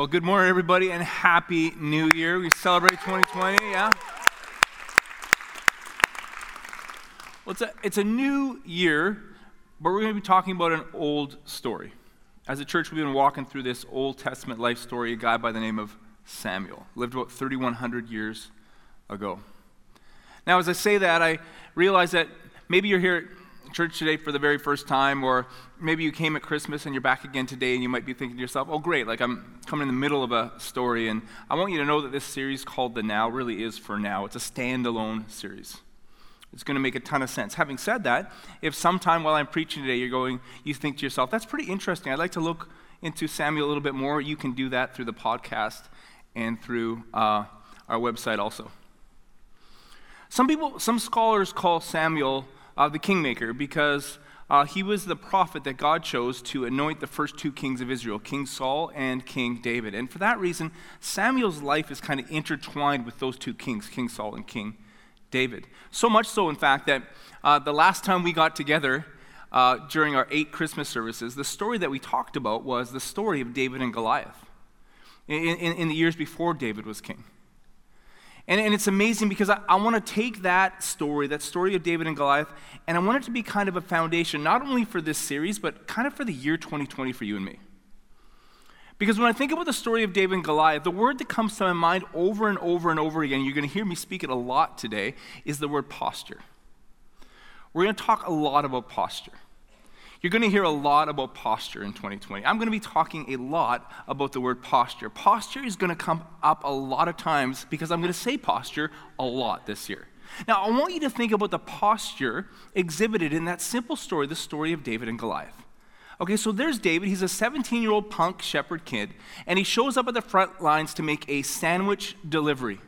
Well, good morning, everybody, and Happy New Year. We celebrate 2020, yeah? Well, it's a, it's a new year, but we're going to be talking about an old story. As a church, we've been walking through this Old Testament life story, a guy by the name of Samuel, lived about 3,100 years ago. Now, as I say that, I realize that maybe you're here church today for the very first time, or maybe you came at Christmas and you're back again today, and you might be thinking to yourself, oh, great, like I'm coming in the middle of a story. And I want you to know that this series called The Now really is for now. It's a standalone series. It's going to make a ton of sense. Having said that, if sometime while I'm preaching today you're going, you think to yourself, that's pretty interesting. I'd like to look into Samuel a little bit more. You can do that through the podcast and through uh, our website also. Some people, some scholars call Samuel uh, the kingmaker because uh, he was the prophet that God chose to anoint the first two kings of Israel, King Saul and King David. And for that reason, Samuel's life is kind of intertwined with those two kings, King Saul and King David. So much so, in fact, that uh, the last time we got together uh, during our eight Christmas services, the story that we talked about was the story of David and Goliath in, in, in the years before David was king. And, and it's amazing because I, I want to take that story, that story of David and Goliath, and I want it to be kind of a foundation, not only for this series, but kind of for the year 2020 for you and me. Because when I think about the story of David and Goliath, the word that comes to my mind over and over and over again, you're going to hear me speak it a lot today, is the word posture. We're going to talk a lot about posture. You're going to hear a lot about posture in 2020. I'm going to be talking a lot about the word posture. Posture is going to come up a lot of times because I'm going to say posture a lot this year. Now, I want you to think about the posture exhibited in that simple story, the story of David and Goliath. Okay, so there's David. He's a 17 year old punk shepherd kid, and he shows up at the front lines to make a sandwich delivery.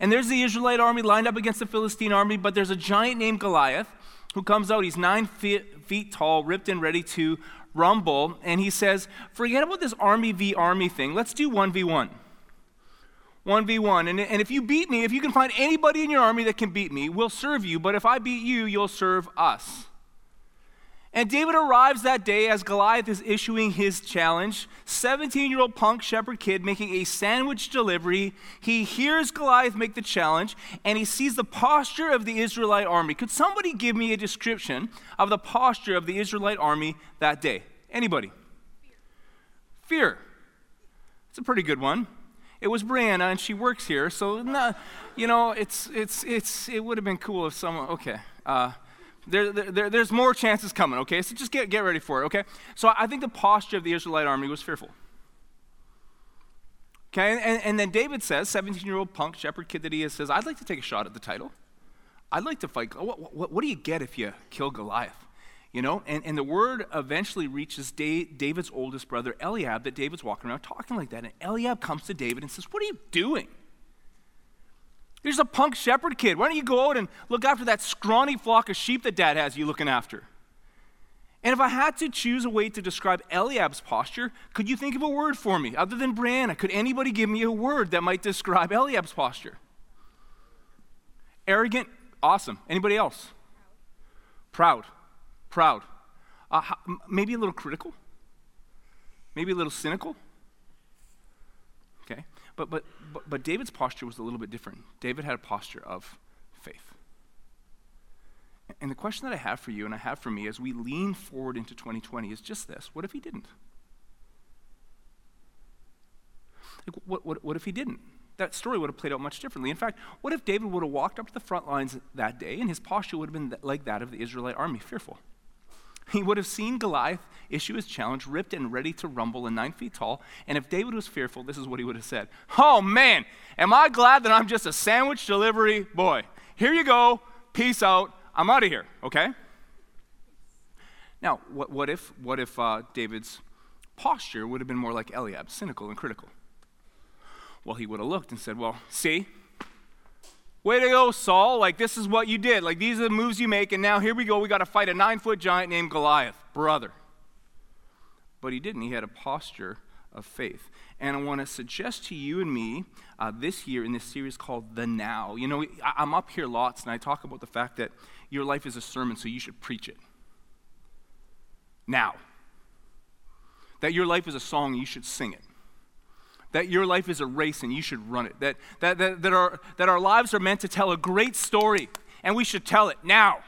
And there's the Israelite army lined up against the Philistine army, but there's a giant named Goliath who comes out. He's nine feet, feet tall, ripped and ready to rumble. And he says, Forget about this army v army thing. Let's do 1v1. 1v1. And, and if you beat me, if you can find anybody in your army that can beat me, we'll serve you. But if I beat you, you'll serve us. And David arrives that day as Goliath is issuing his challenge. 17 year old punk shepherd kid making a sandwich delivery. He hears Goliath make the challenge and he sees the posture of the Israelite army. Could somebody give me a description of the posture of the Israelite army that day? Anybody? Fear. It's a pretty good one. It was Brianna and she works here, so you know, it's, it's, it's, it would have been cool if someone, okay. Uh, there, there, there's more chances coming, okay? So just get, get ready for it, okay? So I think the posture of the Israelite army was fearful. Okay, and, and then David says, 17 year old punk shepherd kid that he is, says, I'd like to take a shot at the title. I'd like to fight. What, what, what do you get if you kill Goliath? You know, and, and the word eventually reaches David's oldest brother, Eliab, that David's walking around talking like that. And Eliab comes to David and says, What are you doing? There's a punk shepherd kid. Why don't you go out and look after that scrawny flock of sheep that dad has you looking after? And if I had to choose a way to describe Eliab's posture, could you think of a word for me other than Brianna? Could anybody give me a word that might describe Eliab's posture? Arrogant, awesome. Anybody else? Proud, proud. Uh, maybe a little critical, maybe a little cynical. But, but, but, but David's posture was a little bit different. David had a posture of faith. And the question that I have for you and I have for me as we lean forward into 2020 is just this what if he didn't? Like, what, what, what if he didn't? That story would have played out much differently. In fact, what if David would have walked up to the front lines that day and his posture would have been like that of the Israelite army, fearful? He would have seen Goliath issue his challenge, ripped and ready to rumble and nine feet tall. And if David was fearful, this is what he would have said Oh man, am I glad that I'm just a sandwich delivery boy? Here you go. Peace out. I'm out of here, okay? Now, what, what if, what if uh, David's posture would have been more like Eliab, cynical and critical? Well, he would have looked and said, Well, see, Way to go, Saul. Like, this is what you did. Like, these are the moves you make, and now here we go. We got to fight a nine foot giant named Goliath, brother. But he didn't. He had a posture of faith. And I want to suggest to you and me uh, this year in this series called The Now. You know, I'm up here lots, and I talk about the fact that your life is a sermon, so you should preach it. Now. That your life is a song, you should sing it that your life is a race and you should run it, that, that, that, that, our, that our lives are meant to tell a great story and we should tell it now.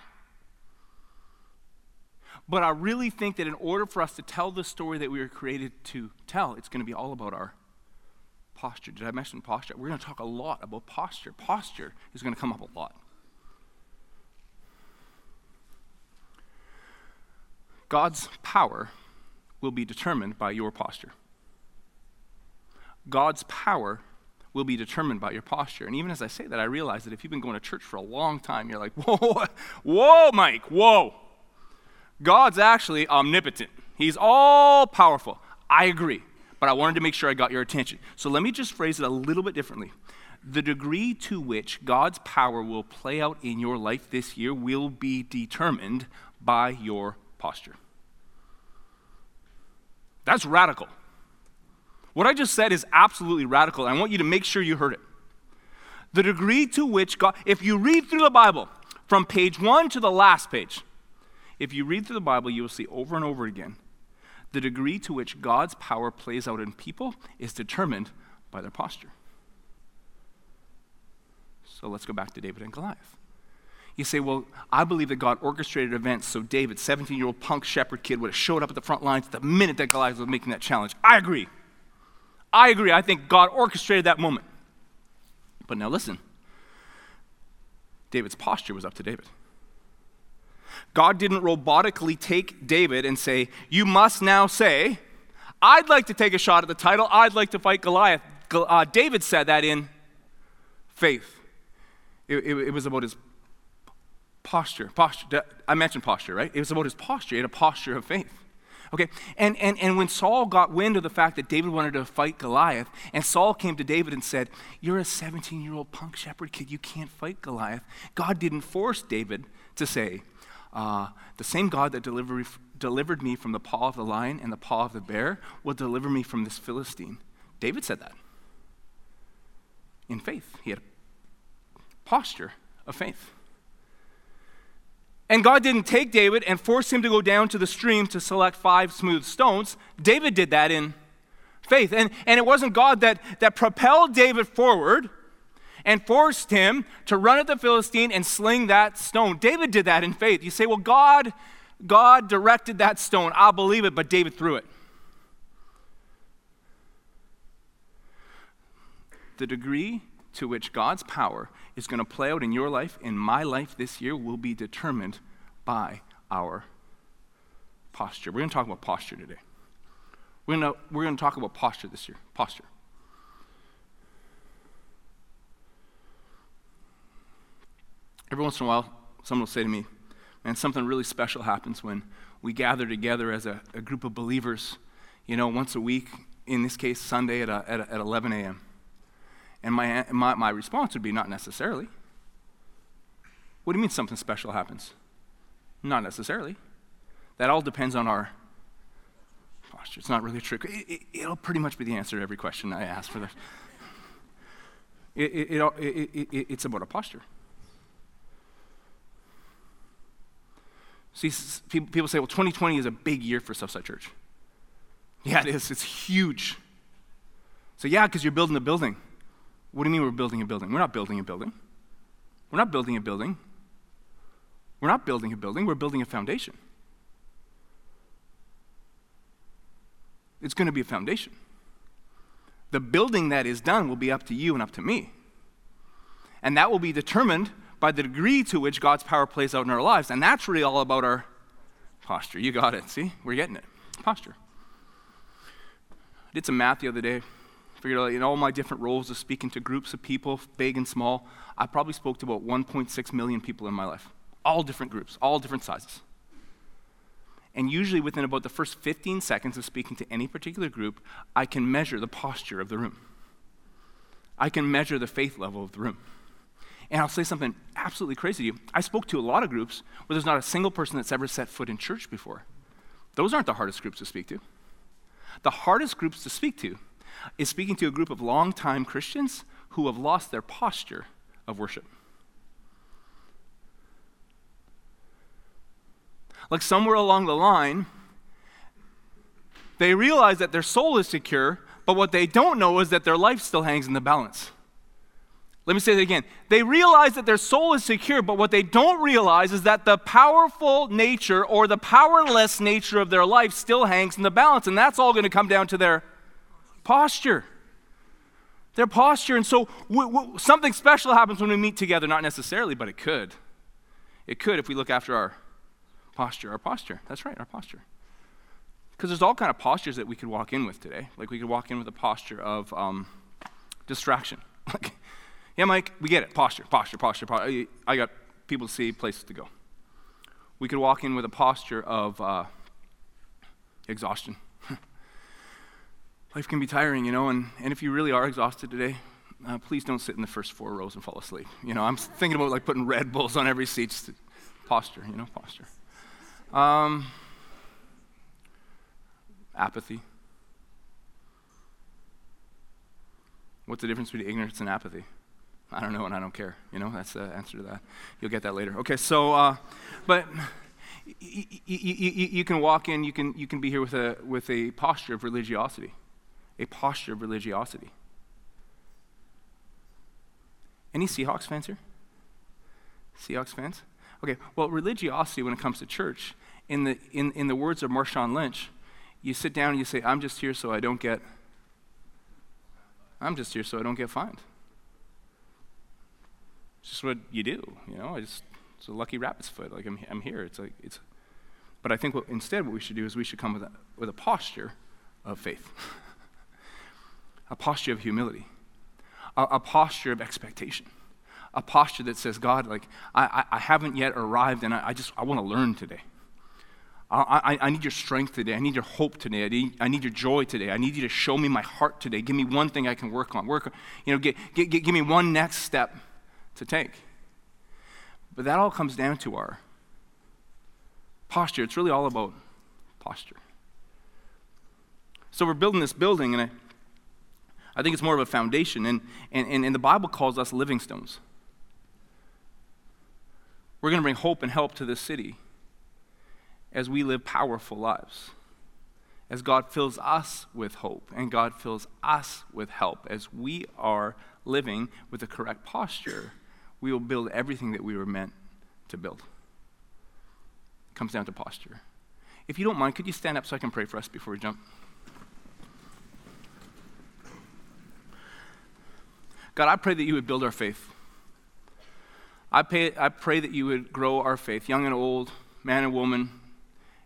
But I really think that in order for us to tell the story that we were created to tell, it's going to be all about our posture. Did I mention posture? We're going to talk a lot about posture. Posture is going to come up a lot. God's power will be determined by your posture. God's power will be determined by your posture. And even as I say that, I realize that if you've been going to church for a long time, you're like, whoa, whoa, Mike, whoa. God's actually omnipotent, He's all powerful. I agree, but I wanted to make sure I got your attention. So let me just phrase it a little bit differently. The degree to which God's power will play out in your life this year will be determined by your posture. That's radical. What I just said is absolutely radical. I want you to make sure you heard it. The degree to which God, if you read through the Bible from page one to the last page, if you read through the Bible, you will see over and over again the degree to which God's power plays out in people is determined by their posture. So let's go back to David and Goliath. You say, well, I believe that God orchestrated events so David, 17 year old punk shepherd kid, would have showed up at the front lines the minute that Goliath was making that challenge. I agree. I agree. I think God orchestrated that moment. But now listen David's posture was up to David. God didn't robotically take David and say, You must now say, I'd like to take a shot at the title, I'd like to fight Goliath. Uh, David said that in faith. It, it, it was about his posture. Posture. I mentioned posture, right? It was about his posture. He had a posture of faith. Okay, and, and, and when Saul got wind of the fact that David wanted to fight Goliath, and Saul came to David and said, You're a 17 year old punk shepherd kid, you can't fight Goliath. God didn't force David to say, uh, The same God that delivered, delivered me from the paw of the lion and the paw of the bear will deliver me from this Philistine. David said that in faith. He had a posture of faith. And God didn't take David and force him to go down to the stream to select five smooth stones. David did that in faith. And, and it wasn't God that, that propelled David forward and forced him to run at the Philistine and sling that stone. David did that in faith. You say, well, God, God directed that stone. I'll believe it, but David threw it. The degree to which God's power is going to play out in your life, in my life this year, will be determined by our posture. We're going to talk about posture today. We're going to, we're going to talk about posture this year. Posture. Every once in a while, someone will say to me, Man, something really special happens when we gather together as a, a group of believers, you know, once a week, in this case, Sunday at, a, at, a, at 11 a.m. And my, my, my response would be not necessarily. What do you mean something special happens? Not necessarily. That all depends on our posture. It's not really a trick. It, will it, pretty much be the answer to every question I ask for this. It, it, it's about a posture. See, people, people say, well, 2020 is a big year for Southside Church. Yeah, it is. It's huge. So, yeah, because you're building a building. What do you mean we're building a building? We're not building a building. We're not building a building. We're not building a building, we're building a foundation. It's going to be a foundation. The building that is done will be up to you and up to me. And that will be determined by the degree to which God's power plays out in our lives. And that's really all about our posture. You got it. See? We're getting it. Posture. I did some math the other day figured out in all my different roles of speaking to groups of people, big and small, I probably spoke to about 1.6 million people in my life. All different groups, all different sizes. And usually within about the first 15 seconds of speaking to any particular group, I can measure the posture of the room. I can measure the faith level of the room. And I'll say something absolutely crazy to you. I spoke to a lot of groups where there's not a single person that's ever set foot in church before. Those aren't the hardest groups to speak to. The hardest groups to speak to is speaking to a group of longtime Christians who have lost their posture of worship. Like somewhere along the line, they realize that their soul is secure, but what they don't know is that their life still hangs in the balance. Let me say that again. They realize that their soul is secure, but what they don't realize is that the powerful nature or the powerless nature of their life still hangs in the balance. And that's all going to come down to their posture. Their posture. And so w- w- something special happens when we meet together, not necessarily, but it could. It could if we look after our posture. Our posture. That's right, our posture. Because there's all kind of postures that we could walk in with today. Like we could walk in with a posture of um, distraction. Yeah, Mike, we get it. Posture, posture, posture, posture. I got people to see, places to go. We could walk in with a posture of uh, exhaustion. Life can be tiring, you know, and, and if you really are exhausted today, uh, please don't sit in the first four rows and fall asleep. You know, I'm thinking about like putting Red Bulls on every seat. Posture, you know, posture. Um, apathy. What's the difference between ignorance and apathy? I don't know and I don't care. You know, that's the answer to that. You'll get that later. Okay, so, uh, but y- y- y- you can walk in, you can, you can be here with a, with a posture of religiosity, a posture of religiosity. Any Seahawks fans here? Seahawks fans? Okay, well, religiosity when it comes to church, in the, in, in the words of Marshawn Lynch, you sit down and you say, I'm just here so I don't get, I'm just here so I don't get fined. It's just what you do, you know. I just it's a lucky rabbit's foot. Like I'm, I'm here. It's like it's. But I think what, instead, what we should do is we should come with a, with a posture of faith, a posture of humility, a, a, posture of expectation, a posture that says, God, like I, I, I haven't yet arrived, and I, I just I want to learn today. I, I, I, need your strength today. I need your hope today. I need, I need your joy today. I need you to show me my heart today. Give me one thing I can work on. Work, you know, get, get, get, give me one next step to take. But that all comes down to our posture. It's really all about posture. So we're building this building, and I, I think it's more of a foundation. And, and, and, the Bible calls us living stones. We're going to bring hope and help to this city as we live powerful lives. As God fills us with hope and God fills us with help, as we are living with the correct posture we will build everything that we were meant to build. It comes down to posture. If you don't mind, could you stand up so I can pray for us before we jump? God, I pray that you would build our faith. I pray, I pray that you would grow our faith, young and old, man and woman,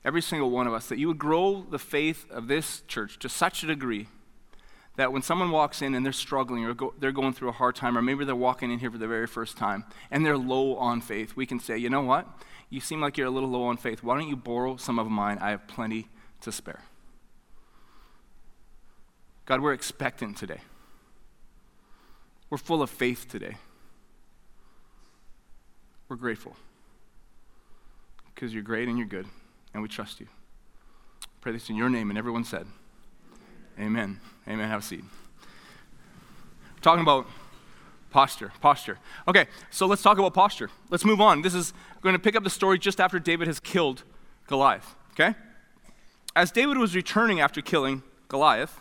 every single one of us, that you would grow the faith of this church to such a degree that when someone walks in and they're struggling or go, they're going through a hard time, or maybe they're walking in here for the very first time and they're low on faith, we can say, you know what? You seem like you're a little low on faith. Why don't you borrow some of mine? I have plenty to spare. God, we're expectant today. We're full of faith today. We're grateful because you're great and you're good, and we trust you. Pray this in your name, and everyone said, Amen. Amen. Have a seat. We're talking about posture. Posture. Okay, so let's talk about posture. Let's move on. This is going to pick up the story just after David has killed Goliath. Okay? As David was returning after killing Goliath,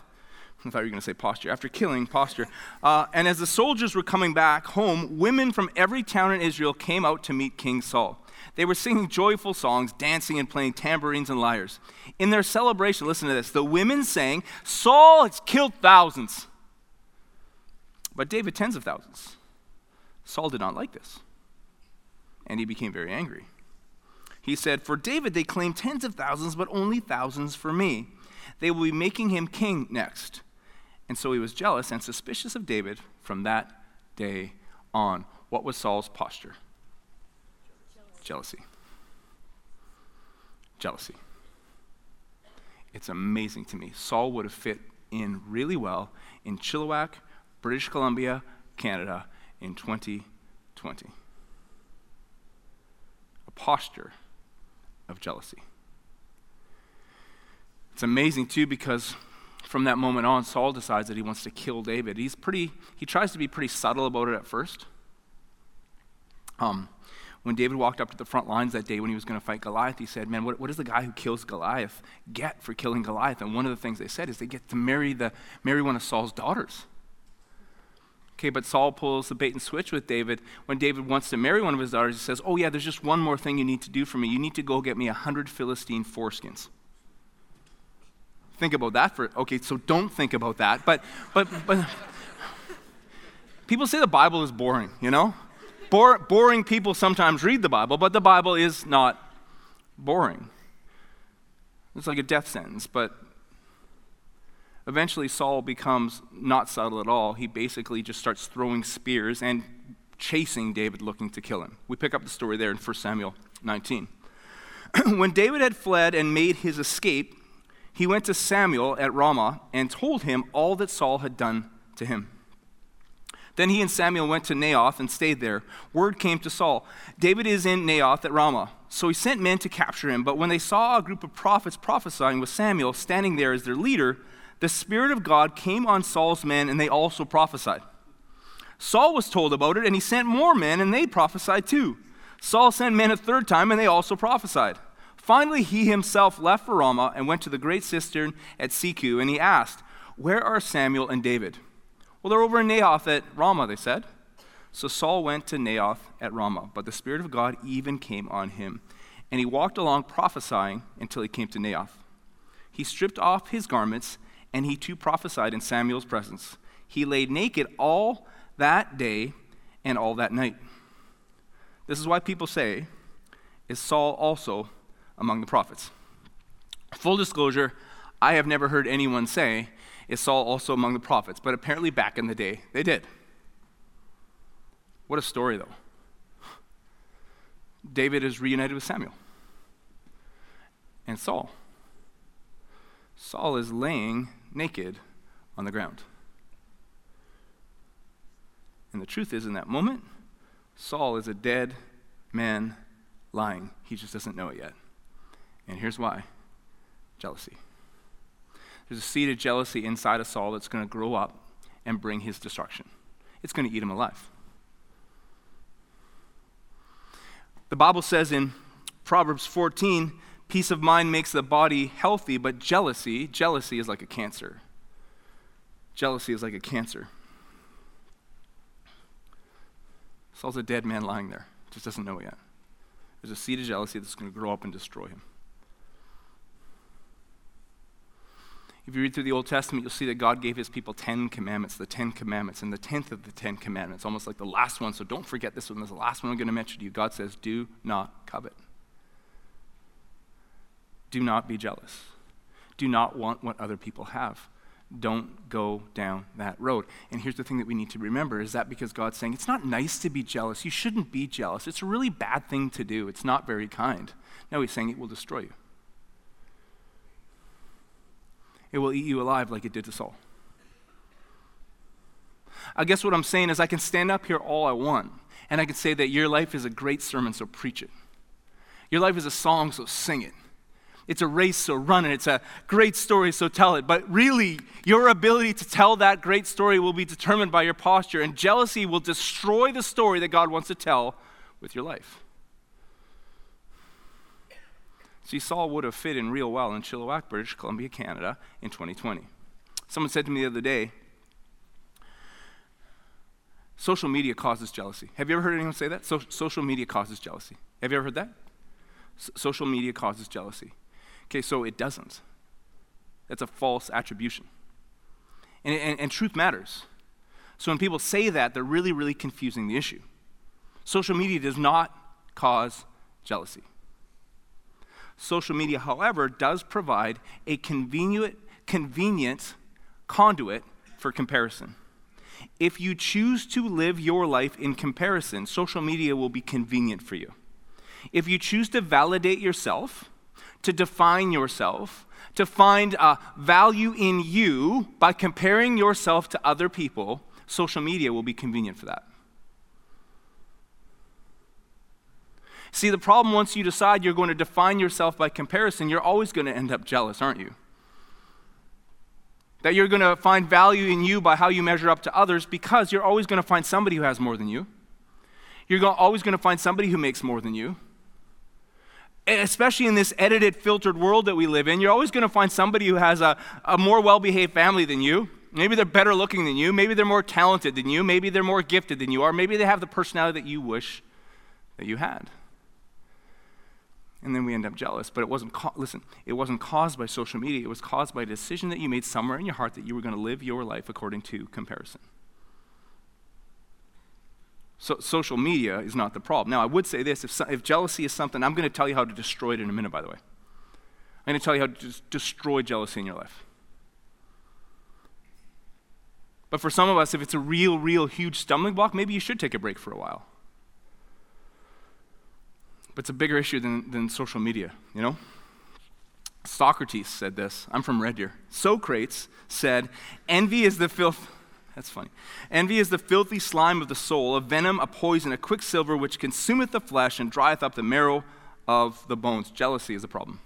I thought you were going to say posture. After killing, posture. Uh, and as the soldiers were coming back home, women from every town in Israel came out to meet King Saul. They were singing joyful songs, dancing and playing tambourines and lyres. In their celebration, listen to this the women sang, Saul has killed thousands, but David tens of thousands. Saul did not like this, and he became very angry. He said, For David they claim tens of thousands, but only thousands for me. They will be making him king next. And so he was jealous and suspicious of David from that day on. What was Saul's posture? Jealousy. Jealousy. It's amazing to me. Saul would have fit in really well in Chilliwack, British Columbia, Canada in 2020. A posture of jealousy. It's amazing too because from that moment on, Saul decides that he wants to kill David. He's pretty, he tries to be pretty subtle about it at first. Um, when David walked up to the front lines that day when he was going to fight Goliath, he said, Man, what, what does the guy who kills Goliath get for killing Goliath? And one of the things they said is they get to marry, the, marry one of Saul's daughters. Okay, but Saul pulls the bait and switch with David. When David wants to marry one of his daughters, he says, Oh, yeah, there's just one more thing you need to do for me. You need to go get me a hundred Philistine foreskins. Think about that for, okay, so don't think about that. But, but, but, people say the Bible is boring, you know? Bore, boring people sometimes read the Bible, but the Bible is not boring. It's like a death sentence, but Eventually, Saul becomes not subtle at all. He basically just starts throwing spears and chasing David, looking to kill him. We pick up the story there in 1 Samuel 19. when David had fled and made his escape, he went to Samuel at Ramah and told him all that Saul had done to him. Then he and Samuel went to Naioth and stayed there. Word came to Saul David is in Naioth at Ramah. So he sent men to capture him. But when they saw a group of prophets prophesying with Samuel standing there as their leader, the Spirit of God came on Saul's men, and they also prophesied. Saul was told about it, and he sent more men, and they prophesied too. Saul sent men a third time, and they also prophesied. Finally, he himself left for Ramah and went to the great cistern at Seku, and he asked, Where are Samuel and David? Well, they're over in Naioth at Ramah, they said. So Saul went to Naioth at Ramah, but the Spirit of God even came on him, and he walked along prophesying until he came to Naioth. He stripped off his garments and he too prophesied in Samuel's presence. He lay naked all that day and all that night. This is why people say, Is Saul also among the prophets? Full disclosure, I have never heard anyone say, Is Saul also among the prophets? But apparently, back in the day, they did. What a story, though. David is reunited with Samuel and Saul. Saul is laying naked on the ground. And the truth is, in that moment, Saul is a dead man lying. He just doesn't know it yet. And here's why jealousy. There's a seed of jealousy inside of Saul that's going to grow up and bring his destruction. It's going to eat him alive. The Bible says in Proverbs 14 Peace of mind makes the body healthy, but jealousy, jealousy is like a cancer. Jealousy is like a cancer. Saul's a dead man lying there, just doesn't know it yet. There's a seed of jealousy that's going to grow up and destroy him. If you read through the Old Testament, you'll see that God gave his people 10 commandments, the 10 commandments, and the 10th of the 10 commandments, almost like the last one. So don't forget this one. This is the last one I'm going to mention to you. God says, Do not covet. Do not be jealous. Do not want what other people have. Don't go down that road. And here's the thing that we need to remember is that because God's saying it's not nice to be jealous. You shouldn't be jealous. It's a really bad thing to do. It's not very kind. No, he's saying it will destroy you. It will eat you alive like it did to Saul. I guess what I'm saying is I can stand up here all I want, and I can say that your life is a great sermon, so preach it. Your life is a song, so sing it. It's a race, so run it. It's a great story, so tell it. But really, your ability to tell that great story will be determined by your posture, and jealousy will destroy the story that God wants to tell with your life. See, Saul would have fit in real well in Chilliwack, British Columbia, Canada in 2020. Someone said to me the other day, social media causes jealousy. Have you ever heard anyone say that? So, social media causes jealousy. Have you ever heard that? S- social media causes jealousy. Okay, so it doesn't. That's a false attribution. And, and, and, truth matters. So when people say that, they're really, really confusing the issue. Social media does not cause jealousy. Social media, however, does provide a convenient, convenient conduit for comparison. If you choose to live your life in comparison, social media will be convenient for you. If you choose to validate yourself, to define yourself, to find uh, value in you by comparing yourself to other people, social media will be convenient for that. See, the problem once you decide you're going to define yourself by comparison, you're always going to end up jealous, aren't you? That you're going to find value in you by how you measure up to others because you're always going to find somebody who has more than you. You're always going to find somebody who makes more than you. Especially in this edited, filtered world that we live in, you're always going to find somebody who has a, a more well behaved family than you. Maybe they're better looking than you. Maybe they're more talented than you. Maybe they're more gifted than you are. Maybe they have the personality that you wish that you had. And then we end up jealous. But it wasn't, listen, it wasn't caused by social media. It was caused by a decision that you made somewhere in your heart that you were going to live your life according to comparison. So, social media is not the problem. Now, I would say this if, so, if jealousy is something, I'm going to tell you how to destroy it in a minute, by the way. I'm going to tell you how to destroy jealousy in your life. But for some of us, if it's a real, real huge stumbling block, maybe you should take a break for a while. But it's a bigger issue than, than social media, you know? Socrates said this. I'm from Red Deer. Socrates said, Envy is the filth. That's funny. Envy is the filthy slime of the soul, a venom, a poison, a quicksilver which consumeth the flesh and drieth up the marrow of the bones. Jealousy is a problem.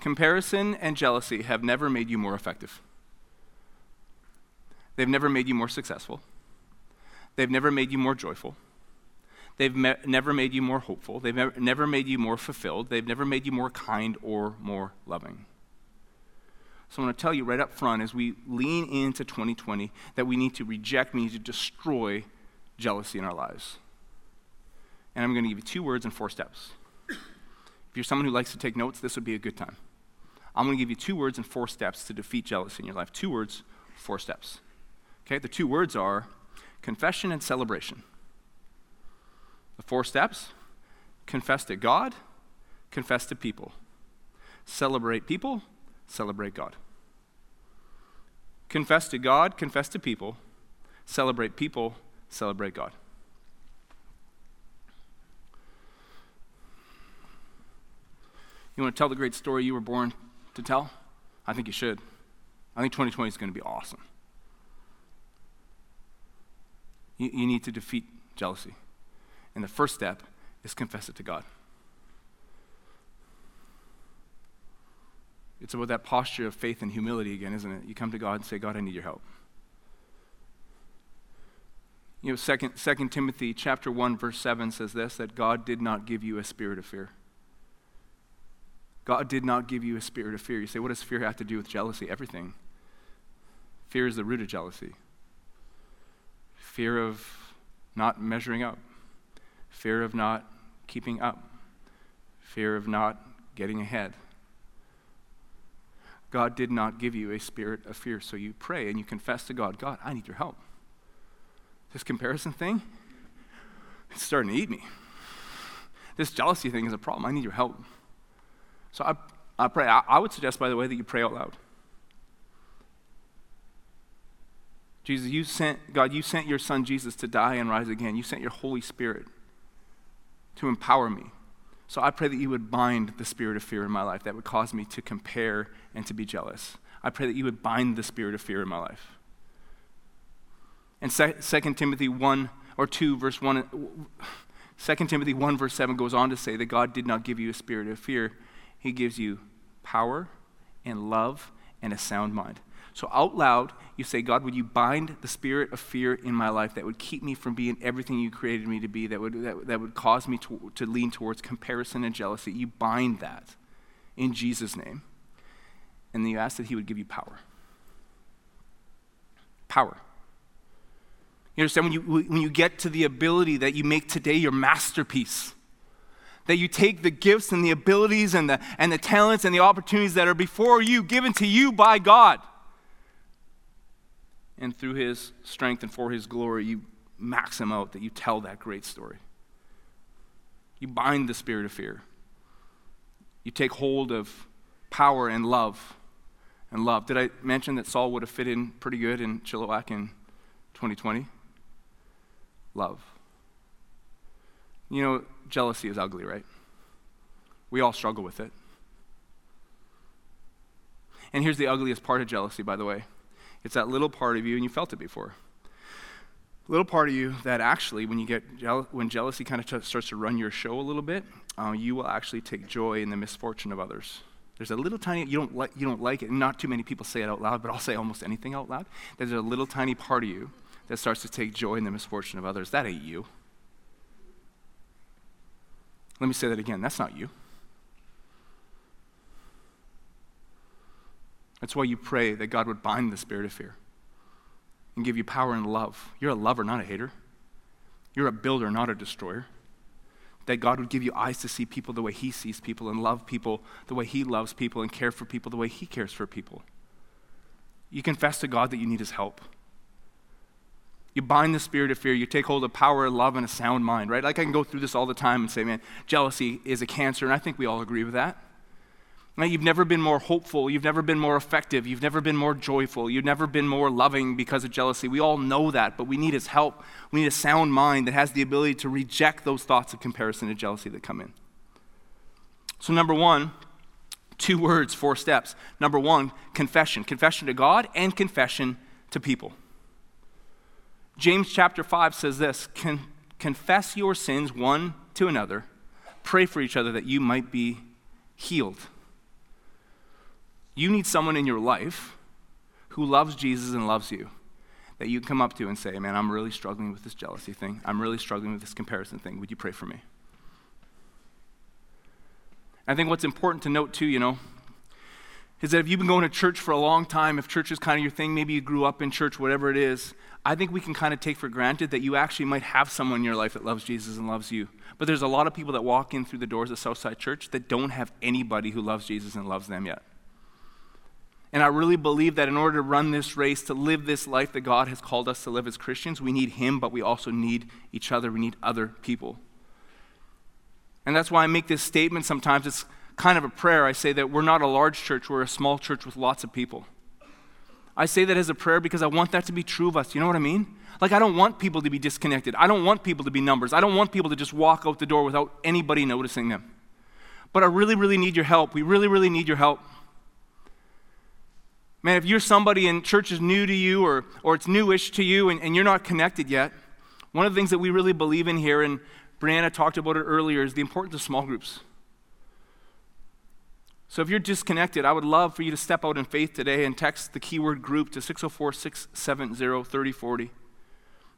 Comparison and jealousy have never made you more effective. They've never made you more successful. They've never made you more joyful. They've me- never made you more hopeful. They've never, never made you more fulfilled. They've never made you more kind or more loving. So I want to tell you right up front as we lean into 2020 that we need to reject, we need to destroy jealousy in our lives. And I'm going to give you two words and four steps. If you're someone who likes to take notes, this would be a good time. I'm going to give you two words and four steps to defeat jealousy in your life. Two words, four steps. Okay, the two words are confession and celebration. Four steps confess to God, confess to people. Celebrate people, celebrate God. Confess to God, confess to people, celebrate people, celebrate God. You want to tell the great story you were born to tell? I think you should. I think 2020 is going to be awesome. You, you need to defeat jealousy. And the first step is confess it to God. It's about that posture of faith and humility again, isn't it? You come to God and say, God, I need your help. You know, second, second Timothy chapter 1, verse 7 says this that God did not give you a spirit of fear. God did not give you a spirit of fear. You say, what does fear have to do with jealousy? Everything. Fear is the root of jealousy fear of not measuring up, fear of not keeping up, fear of not getting ahead. God did not give you a spirit of fear, so you pray and you confess to God, God, I need your help. This comparison thing, it's starting to eat me. This jealousy thing is a problem. I need your help. So I, I pray. I, I would suggest, by the way, that you pray out loud. Jesus, you sent, God, you sent your son Jesus to die and rise again. You sent your Holy Spirit to empower me. So I pray that you would bind the spirit of fear in my life that would cause me to compare and to be jealous. I pray that you would bind the spirit of fear in my life. And 2 Timothy 1 or 2, verse 1, 2 Timothy 1, verse 7 goes on to say that God did not give you a spirit of fear, He gives you power and love and a sound mind. So, out loud, you say, God, would you bind the spirit of fear in my life that would keep me from being everything you created me to be, that would, that, that would cause me to, to lean towards comparison and jealousy? You bind that in Jesus' name. And then you ask that He would give you power. Power. You understand? When you, when you get to the ability that you make today your masterpiece, that you take the gifts and the abilities and the, and the talents and the opportunities that are before you, given to you by God and through his strength and for his glory, you max him out, that you tell that great story. You bind the spirit of fear. You take hold of power and love. And love. Did I mention that Saul would have fit in pretty good in Chilliwack in 2020? Love. You know, jealousy is ugly, right? We all struggle with it. And here's the ugliest part of jealousy, by the way it's that little part of you, and you felt it before. Little part of you that actually, when you get when jealousy kind of t- starts to run your show a little bit, uh, you will actually take joy in the misfortune of others. There's a little tiny you don't like you don't like it. Not too many people say it out loud, but I'll say almost anything out loud. There's a little tiny part of you that starts to take joy in the misfortune of others. That ain't you. Let me say that again. That's not you. That's why you pray that God would bind the spirit of fear and give you power and love. You're a lover, not a hater. You're a builder, not a destroyer. That God would give you eyes to see people the way He sees people and love people the way He loves people and care for people the way He cares for people. You confess to God that you need His help. You bind the spirit of fear. You take hold of power, and love, and a sound mind, right? Like I can go through this all the time and say, man, jealousy is a cancer, and I think we all agree with that. You've never been more hopeful. You've never been more effective. You've never been more joyful. You've never been more loving because of jealousy. We all know that, but we need his help. We need a sound mind that has the ability to reject those thoughts of comparison and jealousy that come in. So, number one, two words, four steps. Number one, confession confession to God and confession to people. James chapter 5 says this Con- confess your sins one to another, pray for each other that you might be healed. You need someone in your life who loves Jesus and loves you that you can come up to and say, Man, I'm really struggling with this jealousy thing. I'm really struggling with this comparison thing. Would you pray for me? I think what's important to note, too, you know, is that if you've been going to church for a long time, if church is kind of your thing, maybe you grew up in church, whatever it is, I think we can kind of take for granted that you actually might have someone in your life that loves Jesus and loves you. But there's a lot of people that walk in through the doors of Southside Church that don't have anybody who loves Jesus and loves them yet. And I really believe that in order to run this race, to live this life that God has called us to live as Christians, we need Him, but we also need each other. We need other people. And that's why I make this statement sometimes. It's kind of a prayer. I say that we're not a large church, we're a small church with lots of people. I say that as a prayer because I want that to be true of us. You know what I mean? Like, I don't want people to be disconnected. I don't want people to be numbers. I don't want people to just walk out the door without anybody noticing them. But I really, really need your help. We really, really need your help. Man, if you're somebody and church is new to you or, or it's newish to you and, and you're not connected yet, one of the things that we really believe in here, and Brianna talked about it earlier, is the importance of small groups. So if you're disconnected, I would love for you to step out in faith today and text the keyword group to 604 670 3040.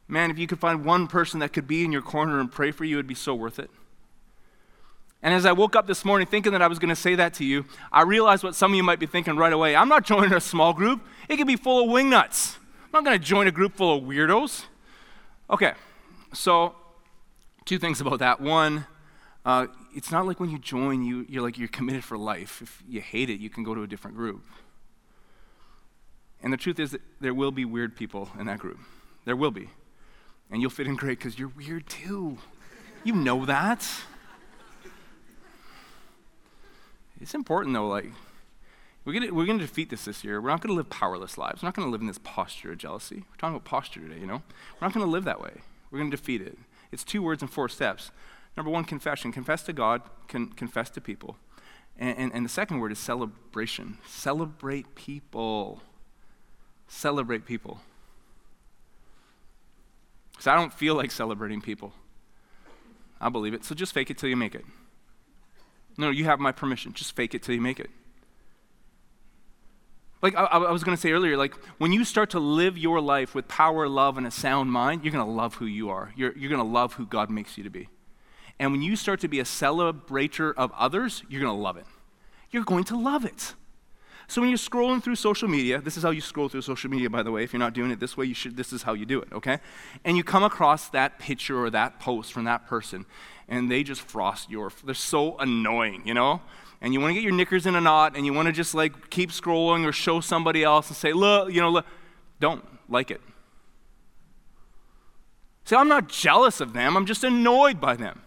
Man, if you could find one person that could be in your corner and pray for you, it'd be so worth it. And as I woke up this morning thinking that I was going to say that to you, I realized what some of you might be thinking right away. I'm not joining a small group, it could be full of wingnuts. I'm not going to join a group full of weirdos. Okay, so two things about that. One, uh, it's not like when you join, you, you're like you're committed for life. If you hate it, you can go to a different group. And the truth is that there will be weird people in that group. There will be. And you'll fit in great because you're weird too. You know that. It's important though, like, we're going we're gonna defeat this this year. We're not going to live powerless lives. We're not going to live in this posture of jealousy. We're talking about posture today, you know? We're not going to live that way. We're going to defeat it. It's two words and four steps. Number one, confession. Confess to God, con- confess to people. And, and, and the second word is celebration. Celebrate people. Celebrate people. Because I don't feel like celebrating people. I believe it. So just fake it till you make it. No, you have my permission. Just fake it till you make it. Like I, I was going to say earlier, like when you start to live your life with power, love, and a sound mind, you're going to love who you are. You're, you're going to love who God makes you to be. And when you start to be a celebrator of others, you're going to love it. You're going to love it. So when you're scrolling through social media, this is how you scroll through social media, by the way. If you're not doing it this way, you should. This is how you do it, okay? And you come across that picture or that post from that person, and they just frost your. They're so annoying, you know. And you want to get your knickers in a knot, and you want to just like keep scrolling or show somebody else and say, look, you know, look. Don't like it. See, I'm not jealous of them. I'm just annoyed by them.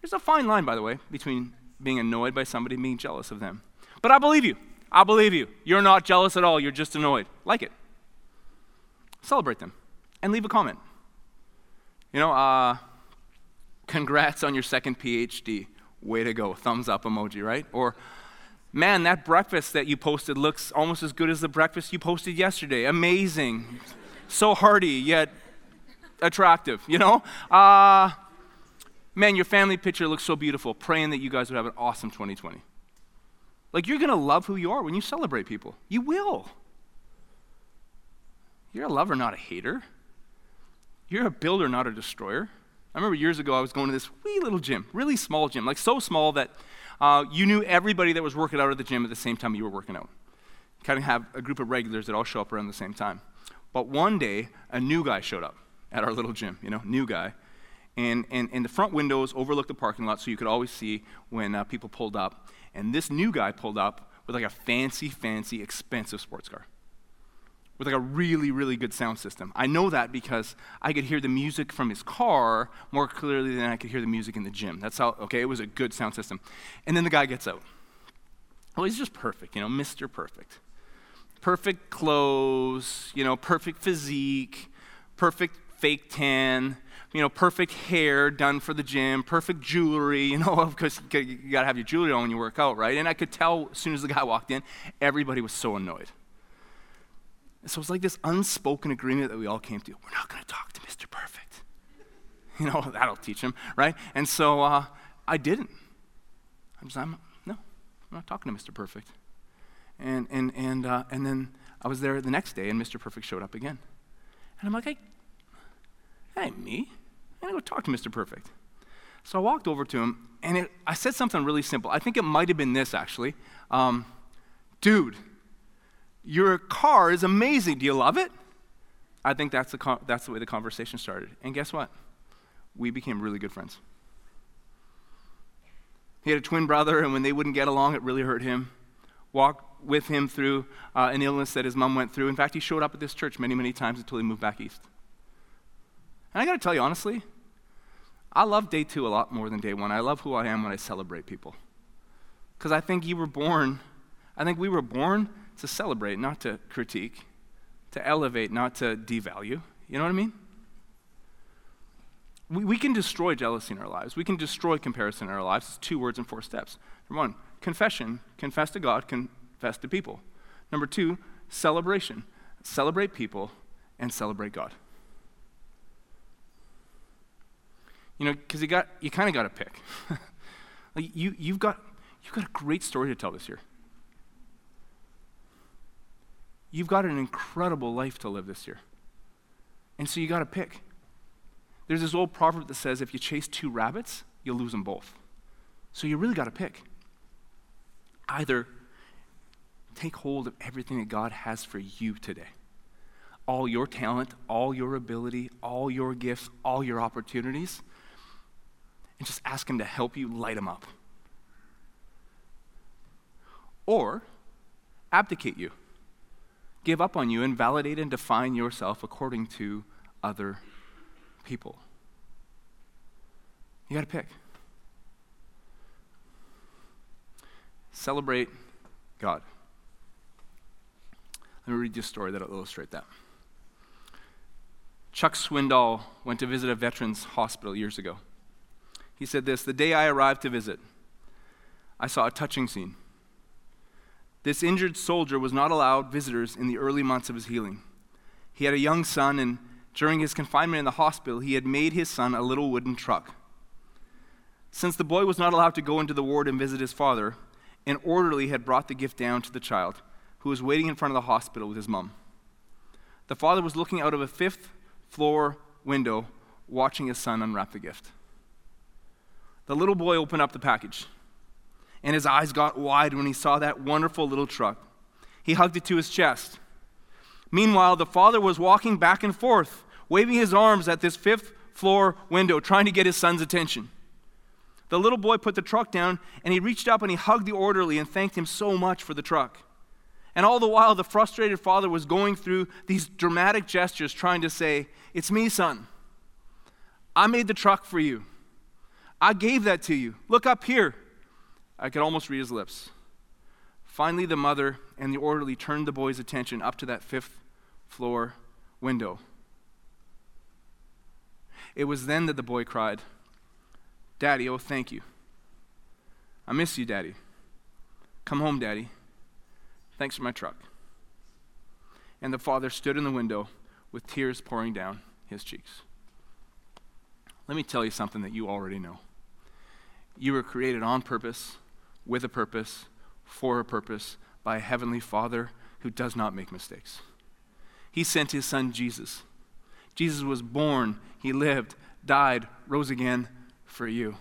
There's a fine line, by the way, between being annoyed by somebody and being jealous of them. But I believe you. I believe you. You're not jealous at all. You're just annoyed. Like it. Celebrate them and leave a comment. You know, uh, congrats on your second PhD. Way to go. Thumbs up emoji, right? Or, man, that breakfast that you posted looks almost as good as the breakfast you posted yesterday. Amazing. so hearty, yet attractive, you know? Uh, man, your family picture looks so beautiful. Praying that you guys would have an awesome 2020. Like, you're going to love who you are when you celebrate people. You will. You're a lover, not a hater. You're a builder, not a destroyer. I remember years ago I was going to this wee little gym, really small gym, like so small that uh, you knew everybody that was working out at the gym at the same time you were working out. Kind of have a group of regulars that all show up around the same time. But one day, a new guy showed up at our little gym, you know, new guy. And, and, and the front windows overlooked the parking lot so you could always see when uh, people pulled up. And this new guy pulled up with like a fancy, fancy, expensive sports car with like a really, really good sound system. I know that because I could hear the music from his car more clearly than I could hear the music in the gym. That's how, okay, it was a good sound system. And then the guy gets out. Well, he's just perfect, you know, Mr. Perfect. Perfect clothes, you know, perfect physique, perfect fake tan, you know, perfect hair done for the gym, perfect jewelry, you know, because you got to have your jewelry on when you work out, right? And I could tell as soon as the guy walked in, everybody was so annoyed. So was like this unspoken agreement that we all came to. We're not going to talk to Mr. Perfect. You know, that'll teach him, right? And so uh, I didn't. I'm just, I'm, no, I'm not talking to Mr. Perfect. And, and, and, uh, and then I was there the next day, and Mr. Perfect showed up again. And I'm like, hey, hey, me. I'm going to go talk to Mr. Perfect. So I walked over to him, and it, I said something really simple. I think it might have been this, actually. Um, Dude, your car is amazing. Do you love it? I think that's the, that's the way the conversation started. And guess what? We became really good friends. He had a twin brother, and when they wouldn't get along, it really hurt him. Walked with him through uh, an illness that his mom went through. In fact, he showed up at this church many, many times until he moved back east. And I got to tell you honestly, I love day two a lot more than day one. I love who I am when I celebrate people. Because I think you were born, I think we were born to celebrate, not to critique, to elevate, not to devalue. You know what I mean? We, we can destroy jealousy in our lives. We can destroy comparison in our lives. It's two words and four steps. Number one, confession. Confess to God, confess to people. Number two, celebration. Celebrate people and celebrate God. You know, because you got you kind of got to pick. like you you've got you've got a great story to tell this year. You've got an incredible life to live this year. And so you got to pick. There's this old proverb that says if you chase two rabbits, you'll lose them both. So you really got to pick. Either take hold of everything that God has for you today all your talent, all your ability, all your gifts, all your opportunities, and just ask Him to help you light them up. Or abdicate you give up on you and validate and define yourself according to other people. You got to pick. Celebrate God. Let me read you a story that'll illustrate that. Chuck Swindoll went to visit a veterans hospital years ago. He said this The day I arrived to visit, I saw a touching scene. This injured soldier was not allowed visitors in the early months of his healing. He had a young son, and during his confinement in the hospital, he had made his son a little wooden truck. Since the boy was not allowed to go into the ward and visit his father, an orderly had brought the gift down to the child, who was waiting in front of the hospital with his mom. The father was looking out of a fifth floor window, watching his son unwrap the gift. The little boy opened up the package and his eyes got wide when he saw that wonderful little truck. He hugged it to his chest. Meanwhile, the father was walking back and forth, waving his arms at this fifth floor window, trying to get his son's attention. The little boy put the truck down and he reached up and he hugged the orderly and thanked him so much for the truck. And all the while, the frustrated father was going through these dramatic gestures, trying to say, It's me, son. I made the truck for you. I gave that to you. Look up here. I could almost read his lips. Finally, the mother and the orderly turned the boy's attention up to that fifth floor window. It was then that the boy cried, Daddy, oh, thank you. I miss you, Daddy. Come home, Daddy. Thanks for my truck. And the father stood in the window with tears pouring down his cheeks. Let me tell you something that you already know. You were created on purpose with a purpose, for a purpose, by a heavenly Father who does not make mistakes. He sent his son Jesus Jesus was born, he lived, died, rose again for you.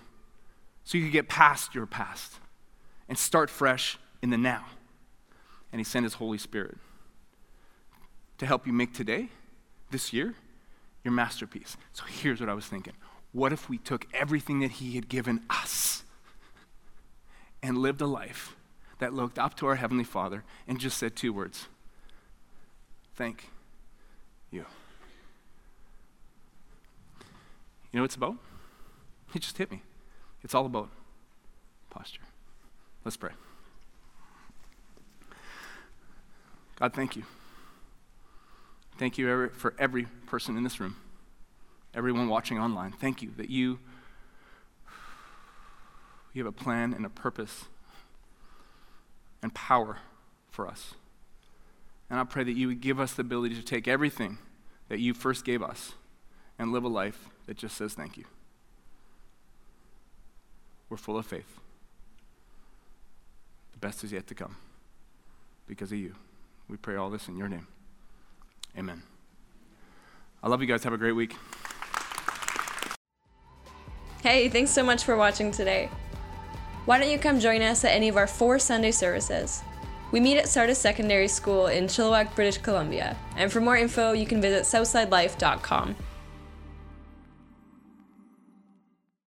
So you could get past your past and start fresh in the now. And he sent his Holy Spirit to help you make today, this year, your masterpiece. So here's what I was thinking. What if we took everything that he had given us and lived a life that looked up to our Heavenly Father and just said two words Thank you. You know what it's about? It just hit me. It's all about posture. Let's pray. God, thank you. Thank you for every person in this room, everyone watching online. Thank you that you, you have a plan and a purpose and power for us. And I pray that you would give us the ability to take everything that you first gave us and live a life that just says thank you. We're full of faith. The best is yet to come because of you. We pray all this in your name. Amen. I love you guys. Have a great week. Hey, thanks so much for watching today. Why don't you come join us at any of our four Sunday services? We meet at Sardis Secondary School in Chilliwack, British Columbia. And for more info, you can visit southsidelife.com.